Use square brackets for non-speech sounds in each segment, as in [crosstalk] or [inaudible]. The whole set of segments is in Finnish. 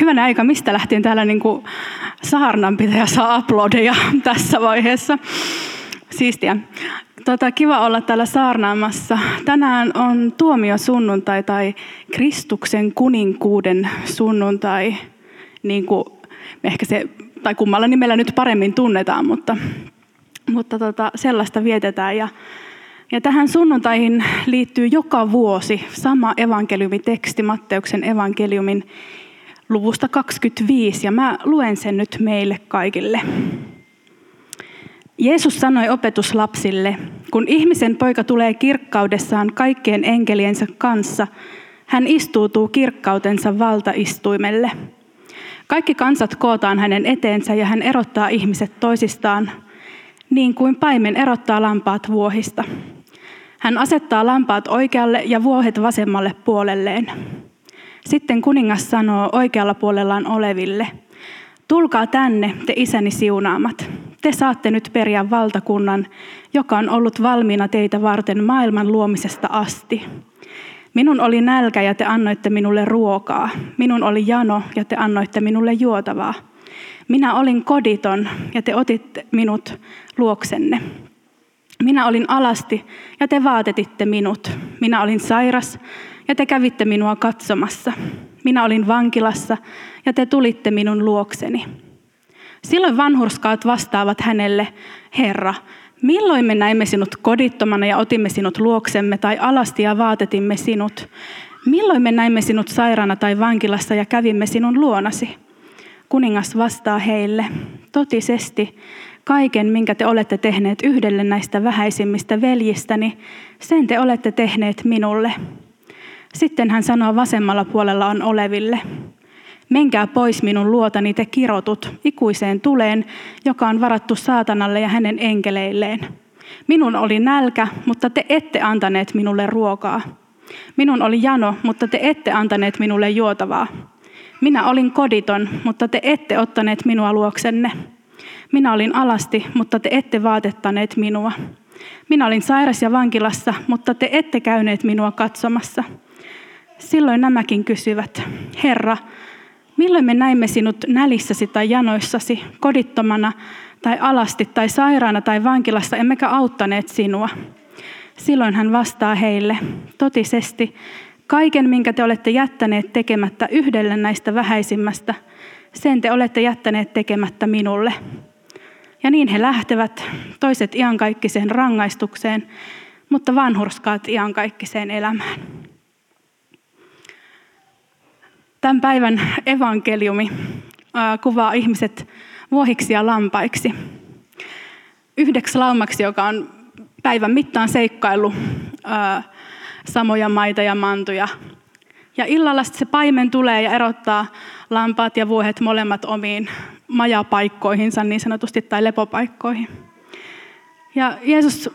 Hyvänä aika, mistä lähtien täällä niin kuin saarnanpitäjä saa uploadeja [laughs] tässä vaiheessa. Siistiä. Tota, kiva olla täällä saarnaamassa. Tänään on tuomio sunnuntai tai Kristuksen kuninkuuden sunnuntai, niin kuin ehkä se, tai kummalla nimellä nyt paremmin tunnetaan, mutta, mutta tota, sellaista vietetään. Ja, ja tähän sunnuntaihin liittyy joka vuosi sama evankeliumiteksti Matteuksen evankeliumin luvusta 25, ja mä luen sen nyt meille kaikille. Jeesus sanoi opetuslapsille, kun ihmisen poika tulee kirkkaudessaan kaikkien enkeliensä kanssa, hän istuutuu kirkkautensa valtaistuimelle. Kaikki kansat kootaan hänen eteensä ja hän erottaa ihmiset toisistaan, niin kuin paimen erottaa lampaat vuohista. Hän asettaa lampaat oikealle ja vuohet vasemmalle puolelleen. Sitten kuningas sanoo oikealla puolellaan oleville, tulkaa tänne, te isäni siunaamat. Te saatte nyt periä valtakunnan, joka on ollut valmiina teitä varten maailman luomisesta asti. Minun oli nälkä ja te annoitte minulle ruokaa. Minun oli jano ja te annoitte minulle juotavaa. Minä olin koditon ja te otitte minut luoksenne. Minä olin alasti ja te vaatetitte minut. Minä olin sairas ja te kävitte minua katsomassa. Minä olin vankilassa ja te tulitte minun luokseni. Silloin vanhurskaat vastaavat hänelle, Herra, milloin me näimme sinut kodittomana ja otimme sinut luoksemme tai alasti ja vaatetimme sinut? Milloin me näimme sinut sairaana tai vankilassa ja kävimme sinun luonasi? Kuningas vastaa heille, totisesti, kaiken, minkä te olette tehneet yhdelle näistä vähäisimmistä veljistäni, sen te olette tehneet minulle. Sitten hän sanoo vasemmalla puolella on oleville, menkää pois minun luotani te kirotut ikuiseen tuleen, joka on varattu saatanalle ja hänen enkeleilleen. Minun oli nälkä, mutta te ette antaneet minulle ruokaa. Minun oli jano, mutta te ette antaneet minulle juotavaa. Minä olin koditon, mutta te ette ottaneet minua luoksenne. Minä olin alasti, mutta te ette vaatettaneet minua. Minä olin sairas ja vankilassa, mutta te ette käyneet minua katsomassa. Silloin nämäkin kysyvät, Herra, milloin me näimme sinut nälissäsi tai janoissasi, kodittomana tai alasti tai sairaana tai vankilassa, emmekä auttaneet sinua? Silloin hän vastaa heille, totisesti, kaiken minkä te olette jättäneet tekemättä yhdelle näistä vähäisimmästä, sen te olette jättäneet tekemättä minulle. Ja niin he lähtevät, toiset iankaikkiseen rangaistukseen, mutta vanhurskaat iankaikkiseen elämään. Tämän päivän evankeliumi kuvaa ihmiset vuohiksi ja lampaiksi. Yhdeksi laumaksi, joka on päivän mittaan seikkailu samoja maita ja mantuja. Ja illalla se paimen tulee ja erottaa lampaat ja vuohet molemmat omiin majapaikkoihinsa niin sanotusti tai lepopaikkoihin. Ja Jeesus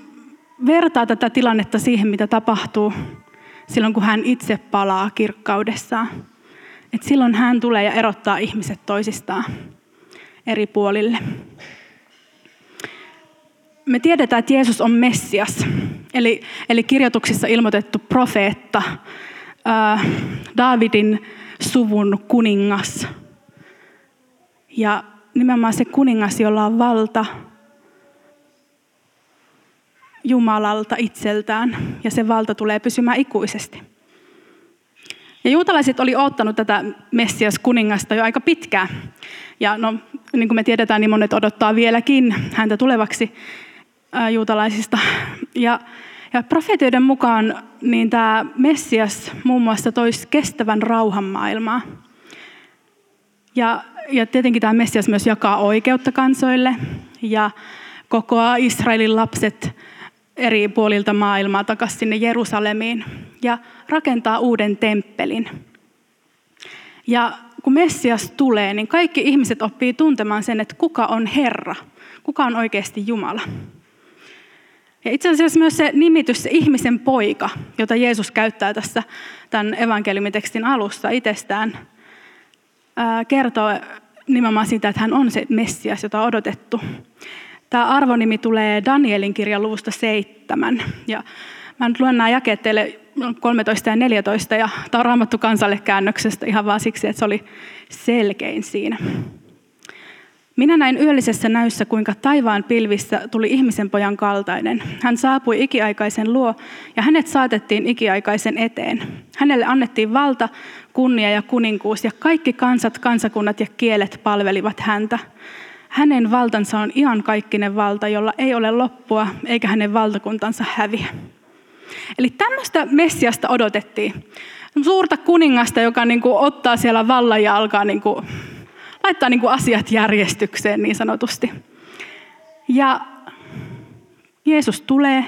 vertaa tätä tilannetta siihen, mitä tapahtuu silloin, kun hän itse palaa kirkkaudessaan. Et silloin hän tulee ja erottaa ihmiset toisistaan eri puolille. Me tiedetään, että Jeesus on Messias, eli, eli kirjoituksissa ilmoitettu profeetta, äh, Davidin suvun kuningas. Ja nimenomaan se kuningas, jolla on valta Jumalalta itseltään, ja se valta tulee pysymään ikuisesti. Ja juutalaiset oli ottanut tätä Messias kuningasta jo aika pitkään. Ja no, niin kuin me tiedetään, niin monet odottaa vieläkin häntä tulevaksi juutalaisista. Ja, ja profeetioiden mukaan niin tämä Messias muun muassa toisi kestävän rauhan maailmaa. Ja, ja tietenkin tämä Messias myös jakaa oikeutta kansoille ja kokoaa Israelin lapset eri puolilta maailmaa takaisin sinne Jerusalemiin ja rakentaa uuden temppelin. Ja kun Messias tulee, niin kaikki ihmiset oppii tuntemaan sen, että kuka on Herra, kuka on oikeasti Jumala. Ja itse asiassa myös se nimitys, se ihmisen poika, jota Jeesus käyttää tässä tämän evankeliumitekstin alussa itsestään, kertoo nimenomaan siitä, että hän on se Messias, jota on odotettu. Tämä arvonimi tulee Danielin kirjan luvusta seitsemän. Ja Mä nyt luen nämä jakeet teille 13 ja 14 ja tämä on raamattu kansalle käännöksestä ihan vaan siksi, että se oli selkein siinä. Minä näin yöllisessä näyssä, kuinka taivaan pilvissä tuli ihmisen pojan kaltainen. Hän saapui ikiaikaisen luo ja hänet saatettiin ikiaikaisen eteen. Hänelle annettiin valta, kunnia ja kuninkuus ja kaikki kansat, kansakunnat ja kielet palvelivat häntä. Hänen valtansa on iankaikkinen valta, jolla ei ole loppua eikä hänen valtakuntansa häviä. Eli tämmöistä Messiasta odotettiin. Suurta kuningasta, joka niin kuin ottaa siellä vallan ja alkaa niin kuin laittaa niin kuin asiat järjestykseen niin sanotusti. Ja Jeesus tulee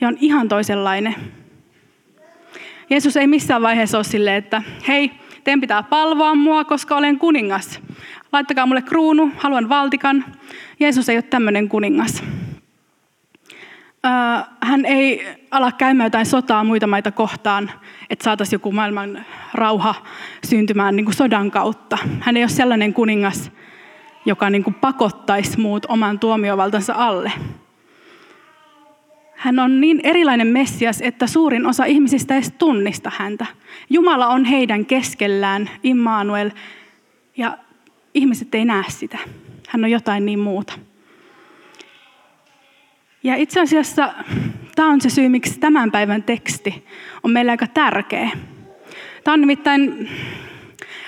ja on ihan toisenlainen. Jeesus ei missään vaiheessa ole silleen, että hei, teidän pitää palvoa mua, koska olen kuningas. Laittakaa mulle kruunu, haluan valtikan. Jeesus ei ole tämmöinen kuningas. Hän ei ala käymään jotain sotaa muita maita kohtaan, että saataisiin joku maailman rauha syntymään niin kuin sodan kautta. Hän ei ole sellainen kuningas, joka niin kuin pakottaisi muut oman tuomiovaltansa alle. Hän on niin erilainen Messias, että suurin osa ihmisistä ei tunnista häntä. Jumala on heidän keskellään, Immanuel, ja ihmiset ei näe sitä. Hän on jotain niin muuta. Ja itse asiassa tämä on se syy, miksi tämän päivän teksti on meille aika tärkeä. Tämä on nimittäin,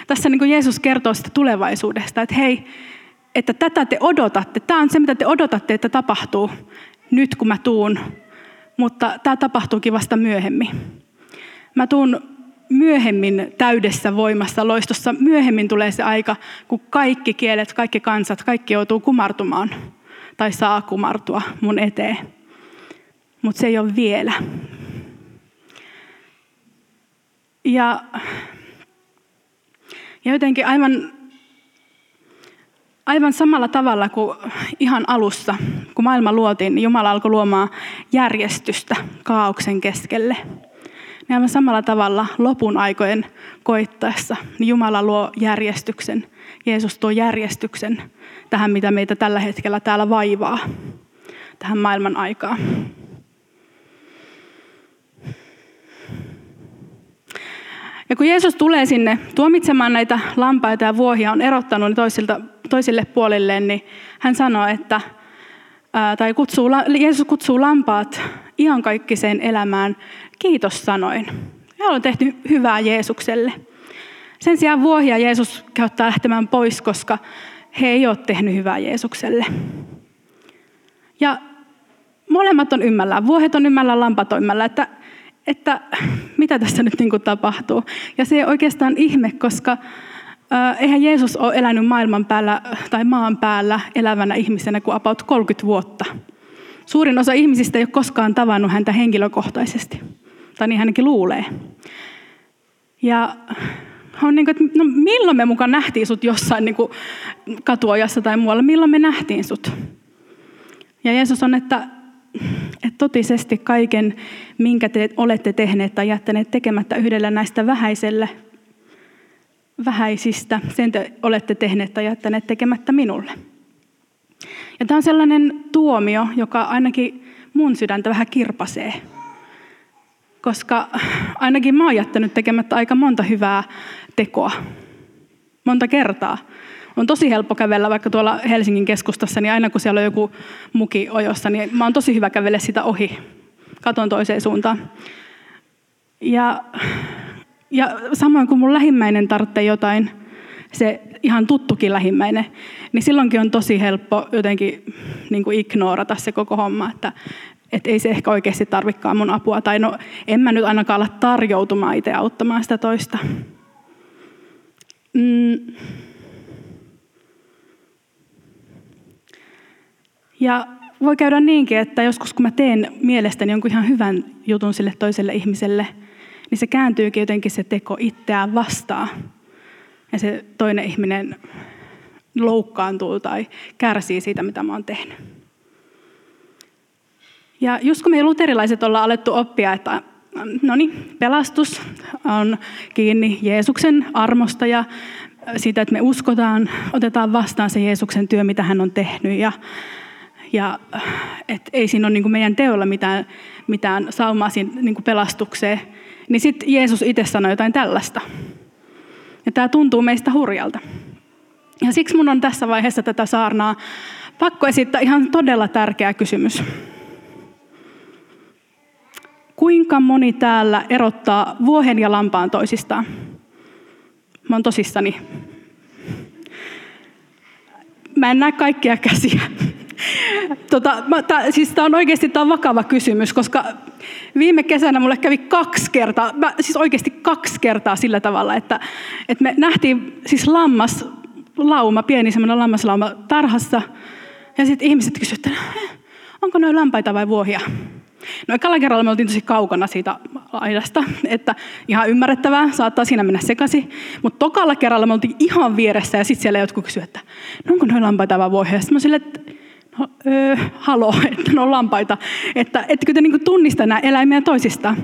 tässä niin kuin Jeesus kertoo sitä tulevaisuudesta, että hei, että tätä te odotatte. Tämä on se, mitä te odotatte, että tapahtuu nyt, kun mä tuun. Mutta tämä tapahtuukin vasta myöhemmin. Mä tuun myöhemmin täydessä voimassa, loistossa. Myöhemmin tulee se aika, kun kaikki kielet, kaikki kansat, kaikki joutuu kumartumaan tai saa kumartua mun eteen. Mutta se ei ole vielä. Ja, ja jotenkin aivan, aivan samalla tavalla kuin ihan alussa, kun maailma luotiin, niin Jumala alkoi luomaan järjestystä kaauksen keskelle. Ja aivan samalla tavalla lopun aikojen koittaessa niin Jumala luo järjestyksen. Jeesus tuo järjestyksen tähän, mitä meitä tällä hetkellä täällä vaivaa, tähän maailman aikaan. Ja kun Jeesus tulee sinne tuomitsemaan näitä lampaita ja vuohia, on erottanut ne toisilta, toisille puolilleen, niin hän sanoo, että tai kutsuu, Jeesus kutsuu lampaat iankaikkiseen elämään kiitos sanoin. He on tehty hyvää Jeesukselle. Sen sijaan vuohia Jeesus käyttää lähtemään pois, koska he ei ole tehnyt hyvää Jeesukselle. Ja molemmat on ymmällä. Vuohet on ymmällä, lampat on ymmällä. Että, että mitä tässä nyt niin tapahtuu. Ja se ei oikeastaan ihme, koska eihän Jeesus ole elänyt maailman päällä tai maan päällä elävänä ihmisenä kuin about 30 vuotta. Suurin osa ihmisistä ei ole koskaan tavannut häntä henkilökohtaisesti. Tai niin hänkin luulee. Ja on niin kuin, että no milloin me mukaan nähtiin sut jossain niin kuin katuojassa tai muualla, milloin me nähtiin sut? Ja Jeesus on, että, että totisesti kaiken, minkä te olette tehneet tai jättäneet tekemättä yhdellä näistä vähäiselle, vähäisistä, sen te olette tehneet tai jättäneet tekemättä minulle. Ja tämä on sellainen tuomio, joka ainakin mun sydäntä vähän kirpasee. Koska ainakin mä oon jättänyt tekemättä aika monta hyvää tekoa. Monta kertaa. On tosi helppo kävellä vaikka tuolla Helsingin keskustassa, niin aina kun siellä on joku muki ojossa, niin mä oon tosi hyvä kävellä sitä ohi. Katon toiseen suuntaan. Ja, ja samoin kuin mun lähimmäinen tarvitsee jotain, se ihan tuttukin lähimmäinen, niin silloinkin on tosi helppo jotenkin niin kuin ignorata se koko homma, että et ei se ehkä oikeasti tarvikaan mun apua. Tai no, en mä nyt ainakaan ala tarjoutumaan itse auttamaan sitä toista. Mm. Ja voi käydä niinkin, että joskus kun mä teen mielestäni jonkun ihan hyvän jutun sille toiselle ihmiselle, niin se kääntyykin jotenkin se teko itseään vastaan. Ja se toinen ihminen loukkaantuu tai kärsii siitä, mitä mä oon tehnyt. Ja just kun me luterilaiset ollaan alettu oppia, että no niin, pelastus on kiinni Jeesuksen armosta ja siitä, että me uskotaan, otetaan vastaan se Jeesuksen työ, mitä hän on tehnyt. Ja, ja et ei siinä ole niin meidän teolla mitään, mitään saumaa siinä niin pelastukseen, niin sitten Jeesus itse sanoi jotain tällaista. Ja tämä tuntuu meistä hurjalta. Ja siksi mun on tässä vaiheessa tätä saarnaa pakko esittää ihan todella tärkeä kysymys. Kuinka moni täällä erottaa vuohen ja lampaan toisistaan? Mä oon tosissani. Mä en näe kaikkia käsiä. Tota, mä, tää, siis tämä on oikeasti tää on vakava kysymys, koska viime kesänä mulle kävi kaksi kertaa, mä, siis oikeasti kaksi kertaa sillä tavalla, että, että me nähtiin siis lammas lauma, pieni semmoinen lammaslauma tarhassa, ja sitten ihmiset kysyivät, onko noin lampaita vai vuohia? No ekalla kerralla me oltiin tosi kaukana siitä aidasta, että ihan ymmärrettävää, saattaa siinä mennä sekaisin. Mutta tokalla kerralla me oltiin ihan vieressä ja sitten siellä jotkut kysyivät, että no onko noin lampaita vai vuohia? Sitten mä että öö, halo, että ne on lampaita. Että ettekö te niinku tunnista nämä eläimiä toisistaan?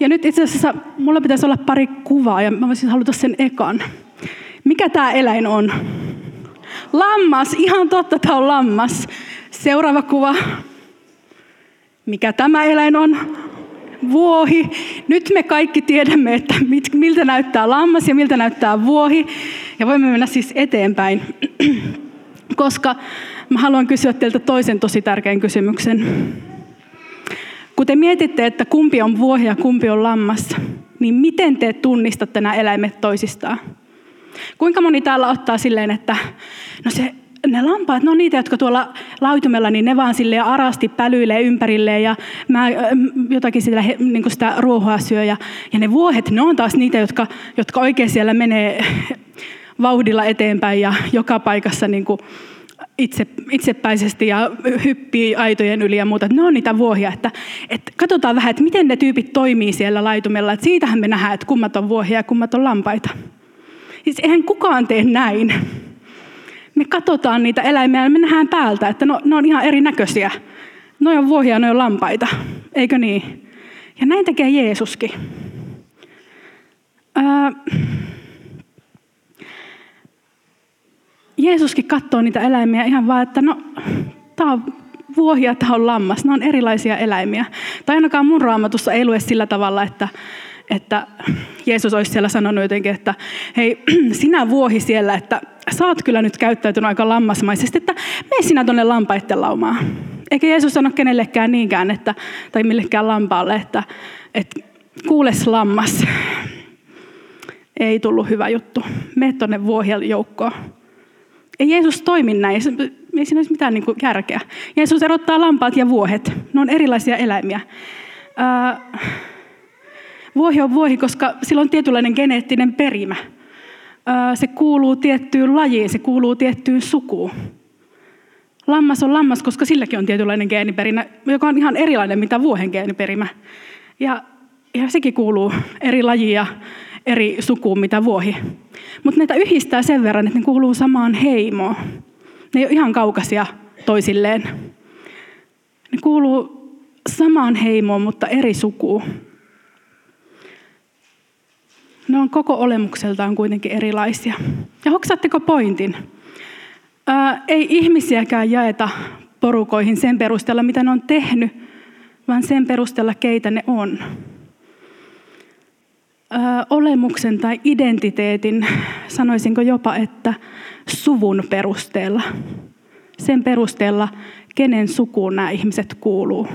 Ja nyt itse asiassa mulla pitäisi olla pari kuvaa ja mä voisin haluta sen ekan. Mikä tämä eläin on? Lammas, ihan totta, tämä on lammas. Seuraava kuva. Mikä tämä eläin on? Vuohi. Nyt me kaikki tiedämme, että miltä näyttää lammas ja miltä näyttää vuohi. Ja voimme mennä siis eteenpäin. [clears throat] Koska mä haluan kysyä teiltä toisen tosi tärkeän kysymyksen. Kun te mietitte, että kumpi on vuohi ja kumpi on lammas, niin miten te tunnistatte nämä eläimet toisistaan? Kuinka moni täällä ottaa silleen, että no se, ne lampaat, ne on niitä, jotka tuolla lautumella, niin ne vaan sille arasti pälyilee ympärilleen ja mä jotakin sitä, niin sitä ruohoa syö. Ja, ja ne vuohet, ne on taas niitä, jotka, jotka oikein siellä menee vauhdilla eteenpäin ja joka paikassa niin kuin itse, itsepäisesti ja hyppii aitojen yli ja muuta. Ne on niitä vuohia. Että, että katsotaan vähän, että miten ne tyypit toimii siellä laitumella. Että siitähän me nähdään, että kummat on vuohia ja kummat on lampaita. Siis eihän kukaan tee näin. Me katsotaan niitä eläimiä ja me nähdään päältä, että no, ne on ihan erinäköisiä. Ne on vuohia, ne on lampaita. Eikö niin? Ja näin tekee Jeesuskin. Öö, Jeesuskin katsoo niitä eläimiä ihan vaan, että no, tämä on vuohia, tämä on lammas. Ne on erilaisia eläimiä. Tai ainakaan mun raamatussa ei lue sillä tavalla, että, että Jeesus olisi siellä sanonut jotenkin, että hei, [clears throat] sinä vuohi siellä, että sä oot kyllä nyt käyttäytynyt aika lammasmaisesti, että mene sinä tuonne lampaitten laumaan. Eikä Jeesus sano kenellekään niinkään, että, tai millekään lampaalle, että, että kuules lammas, ei tullut hyvä juttu. Mene tuonne vuohien joukkoon. Ei Jeesus toimi näin, ei siinä olisi mitään niin järkeä. Jeesus erottaa lampaat ja vuohet. Ne on erilaisia eläimiä. Äh, Vuohi on vuohi, koska sillä on tietynlainen geneettinen perimä. Se kuuluu tiettyyn lajiin, se kuuluu tiettyyn sukuun. Lammas on lammas, koska silläkin on tietynlainen geeniperimä, joka on ihan erilainen mitä vuohen geeniperimä. Ja, ja sekin kuuluu eri lajia, eri sukuun mitä vuohi. Mutta näitä yhdistää sen verran, että ne kuuluu samaan heimoon. Ne ei ole ihan kaukaisia toisilleen. Ne kuuluu samaan heimoon, mutta eri sukuun. Ne on koko olemukseltaan kuitenkin erilaisia. Ja hoksaatteko pointin? Ää, ei ihmisiäkään jaeta porukoihin sen perusteella, mitä ne on tehnyt, vaan sen perusteella, keitä ne on. Olemuksen tai identiteetin, sanoisinko jopa, että suvun perusteella. Sen perusteella, kenen sukuun nämä ihmiset kuuluu.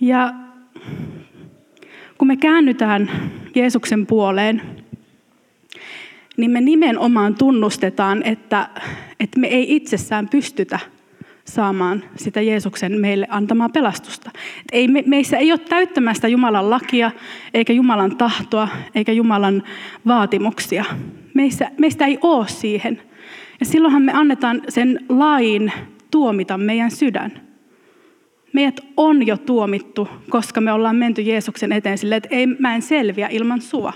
Ja kun me käännytään Jeesuksen puoleen, niin me nimenomaan tunnustetaan, että, että me ei itsessään pystytä saamaan sitä Jeesuksen meille antamaa pelastusta. Et ei, me, meissä ei ole täyttämästä Jumalan lakia, eikä Jumalan tahtoa, eikä Jumalan vaatimuksia. Meissä, meistä ei ole siihen. Ja silloinhan me annetaan sen lain tuomita meidän sydän. Meidät on jo tuomittu, koska me ollaan menty Jeesuksen eteen sille, että ei, mä en selviä ilman sua.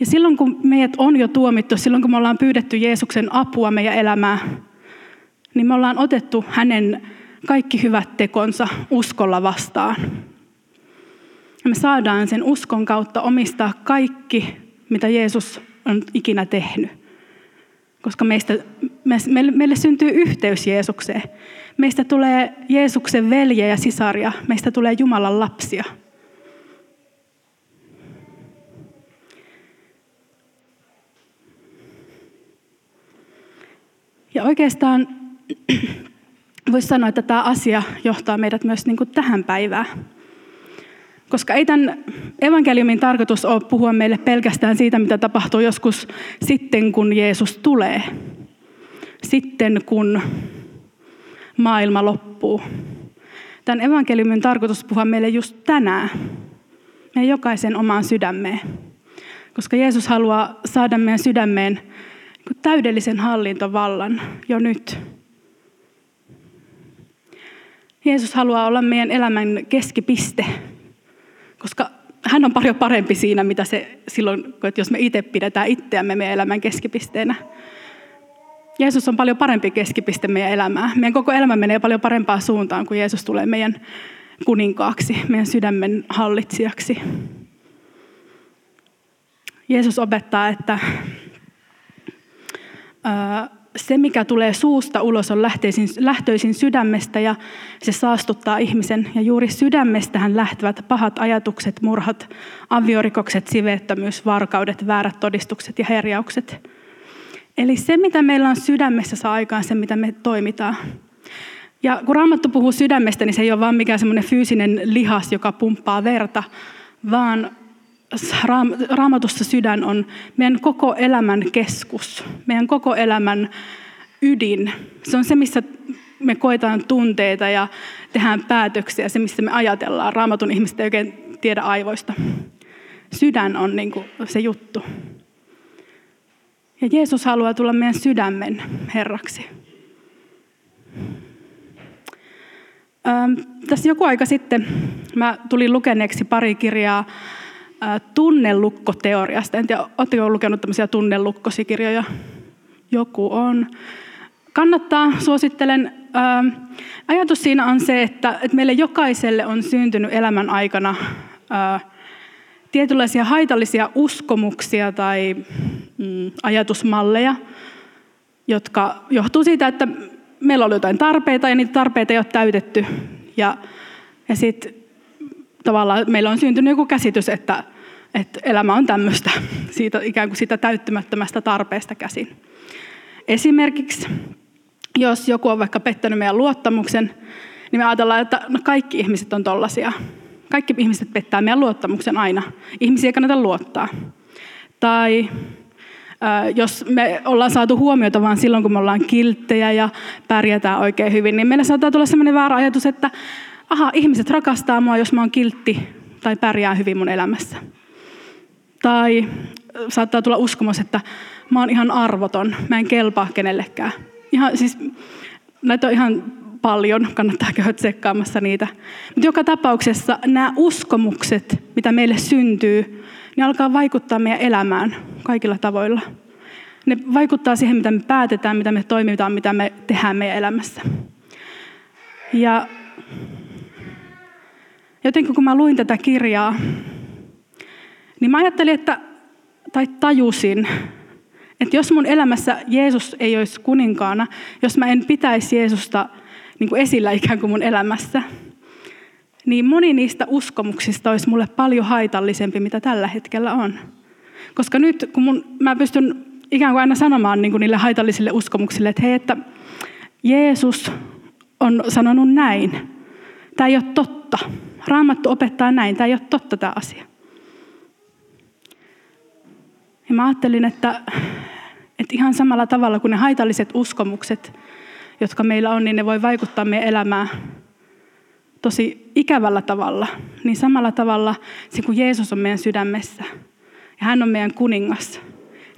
Ja silloin kun meidät on jo tuomittu, silloin kun me ollaan pyydetty Jeesuksen apua meidän elämään, niin me ollaan otettu hänen kaikki hyvät tekonsa uskolla vastaan. Ja me saadaan sen uskon kautta omistaa kaikki, mitä Jeesus on ikinä tehnyt. Koska meistä, Meille syntyy yhteys Jeesukseen. Meistä tulee Jeesuksen velje ja sisaria. Meistä tulee Jumalan lapsia. Ja oikeastaan voisi sanoa, että tämä asia johtaa meidät myös niin kuin tähän päivään. Koska ei tämän evankeliumin tarkoitus ole puhua meille pelkästään siitä, mitä tapahtuu joskus sitten, kun Jeesus tulee. Sitten, kun maailma loppuu. Tämän evankeliumin tarkoitus puhua meille just tänään. Meidän jokaisen omaan sydämeen. Koska Jeesus haluaa saada meidän sydämeen täydellisen hallintovallan jo nyt. Jeesus haluaa olla meidän elämän keskipiste, koska hän on paljon parempi siinä, mitä se silloin, että jos me itse pidetään itseämme meidän elämän keskipisteenä. Jeesus on paljon parempi keskipiste meidän elämää. Meidän koko elämä menee paljon parempaan suuntaan, kun Jeesus tulee meidän kuninkaaksi, meidän sydämen hallitsijaksi. Jeesus opettaa, että se, mikä tulee suusta ulos, on lähtöisin, lähtöisin sydämestä ja se saastuttaa ihmisen. Ja juuri sydämestähän lähtevät pahat ajatukset, murhat, aviorikokset, siveettömyys, varkaudet, väärät todistukset ja herjaukset. Eli se, mitä meillä on sydämessä, saa aikaan se, mitä me toimitaan. Ja kun Raamattu puhuu sydämestä, niin se ei ole vain mikään semmoinen fyysinen lihas, joka pumppaa verta, vaan raamatussa sydän on meidän koko elämän keskus, meidän koko elämän ydin. Se on se, missä me koetaan tunteita ja tehdään päätöksiä, se, missä me ajatellaan. Raamatun ihmiset ei oikein tiedä aivoista. Sydän on niin kuin se juttu. Ja Jeesus haluaa tulla meidän sydämen herraksi. Ähm, tässä joku aika sitten mä tulin lukeneeksi pari kirjaa tunnelukkoteoriasta. En tiedä, oletteko lukenut tämmöisiä tunnelukkosikirjoja? Joku on. Kannattaa, suosittelen. Ajatus siinä on se, että, meille jokaiselle on syntynyt elämän aikana tietynlaisia haitallisia uskomuksia tai mm, ajatusmalleja, jotka johtuu siitä, että meillä on jotain tarpeita ja niitä tarpeita ei ole täytetty. Ja, ja sitten tavallaan meillä on syntynyt joku käsitys, että, että elämä on tämmöistä, siitä, ikään kuin sitä täyttymättömästä tarpeesta käsin. Esimerkiksi, jos joku on vaikka pettänyt meidän luottamuksen, niin me ajatellaan, että no kaikki ihmiset on tollaisia. Kaikki ihmiset pettää meidän luottamuksen aina. Ihmisiä ei kannata luottaa. Tai jos me ollaan saatu huomiota vain silloin, kun me ollaan kilttejä ja pärjätään oikein hyvin, niin meille saattaa tulla sellainen väärä ajatus, että aha, ihmiset rakastaa mua, jos mä oon kiltti tai pärjää hyvin mun elämässä. Tai saattaa tulla uskomus, että mä oon ihan arvoton, mä en kelpaa kenellekään. Ihan, siis, näitä on ihan paljon, kannattaa käydä tsekkaamassa niitä. Mutta joka tapauksessa nämä uskomukset, mitä meille syntyy, niin alkaa vaikuttaa meidän elämään kaikilla tavoilla. Ne vaikuttaa siihen, mitä me päätetään, mitä me toimitaan, mitä me tehdään meidän elämässä. Ja jotenkin kun mä luin tätä kirjaa, niin mä ajattelin, että, tai tajusin, että jos mun elämässä Jeesus ei olisi kuninkaana, jos mä en pitäisi Jeesusta niin kuin esillä ikään kuin mun elämässä, niin moni niistä uskomuksista olisi mulle paljon haitallisempi, mitä tällä hetkellä on. Koska nyt, kun mun, mä pystyn ikään kuin aina sanomaan niin kuin niille haitallisille uskomuksille, että hei, että Jeesus on sanonut näin. Tämä ei ole totta. Raamattu opettaa näin. Tämä ei ole totta tämä asia. Ja mä ajattelin, että, että ihan samalla tavalla kuin ne haitalliset uskomukset, jotka meillä on, niin ne voi vaikuttaa meidän elämään tosi ikävällä tavalla. Niin samalla tavalla se, kun Jeesus on meidän sydämessä ja hän on meidän kuningas,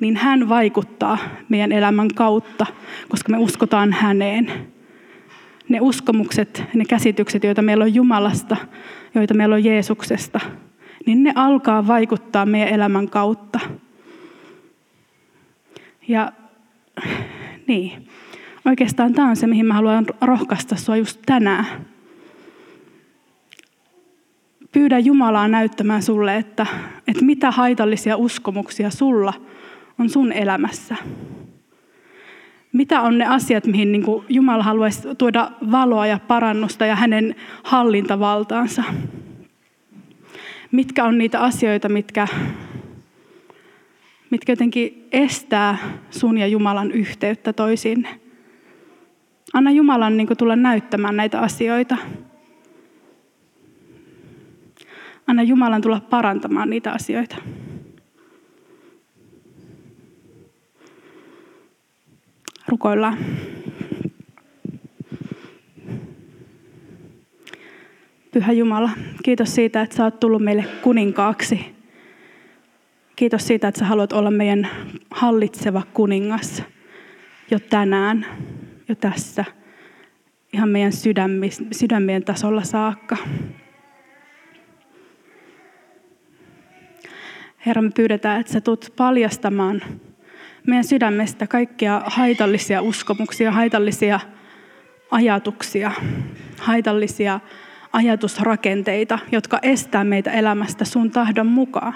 niin hän vaikuttaa meidän elämän kautta, koska me uskotaan häneen. Ne uskomukset, ne käsitykset, joita meillä on Jumalasta, joita meillä on Jeesuksesta, niin ne alkaa vaikuttaa meidän elämän kautta. Ja niin, oikeastaan tämä on se, mihin mä haluan rohkaista sinua just tänään. Pyydä Jumalaa näyttämään sulle, että, että mitä haitallisia uskomuksia sulla on sun elämässä. Mitä on ne asiat, mihin niin kuin Jumala haluaisi tuoda valoa ja parannusta ja hänen hallintavaltaansa? Mitkä on niitä asioita, mitkä, mitkä jotenkin estää sun ja Jumalan yhteyttä toisiinne? Anna Jumalan niin kuin, tulla näyttämään näitä asioita. Anna Jumalan tulla parantamaan niitä asioita. Rukoillaan. Pyhä Jumala, kiitos siitä, että sä oot tullut meille kuninkaaksi. Kiitos siitä, että sä haluat olla meidän hallitseva kuningas jo tänään, jo tässä, ihan meidän sydämien tasolla saakka. Herra, me pyydetään, että sä tulet paljastamaan meidän sydämestä kaikkia haitallisia uskomuksia, haitallisia ajatuksia, haitallisia ajatusrakenteita, jotka estää meitä elämästä sun tahdon mukaan.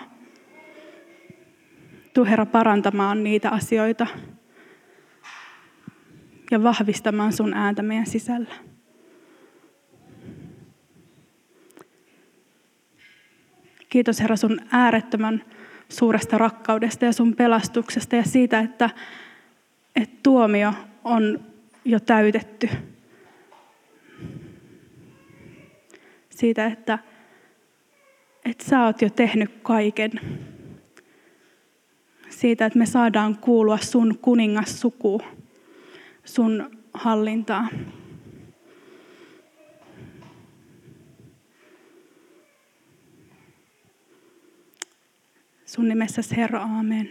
Tuu Herra parantamaan niitä asioita ja vahvistamaan sun ääntä meidän sisällä. Kiitos Herra sun äärettömän suuresta rakkaudesta ja sun pelastuksesta ja siitä, että, että tuomio on jo täytetty. Siitä, että, että sä oot jo tehnyt kaiken. Siitä, että me saadaan kuulua sun kuningassukuun, sun hallintaan. Sun nimessäsi Herra, amen.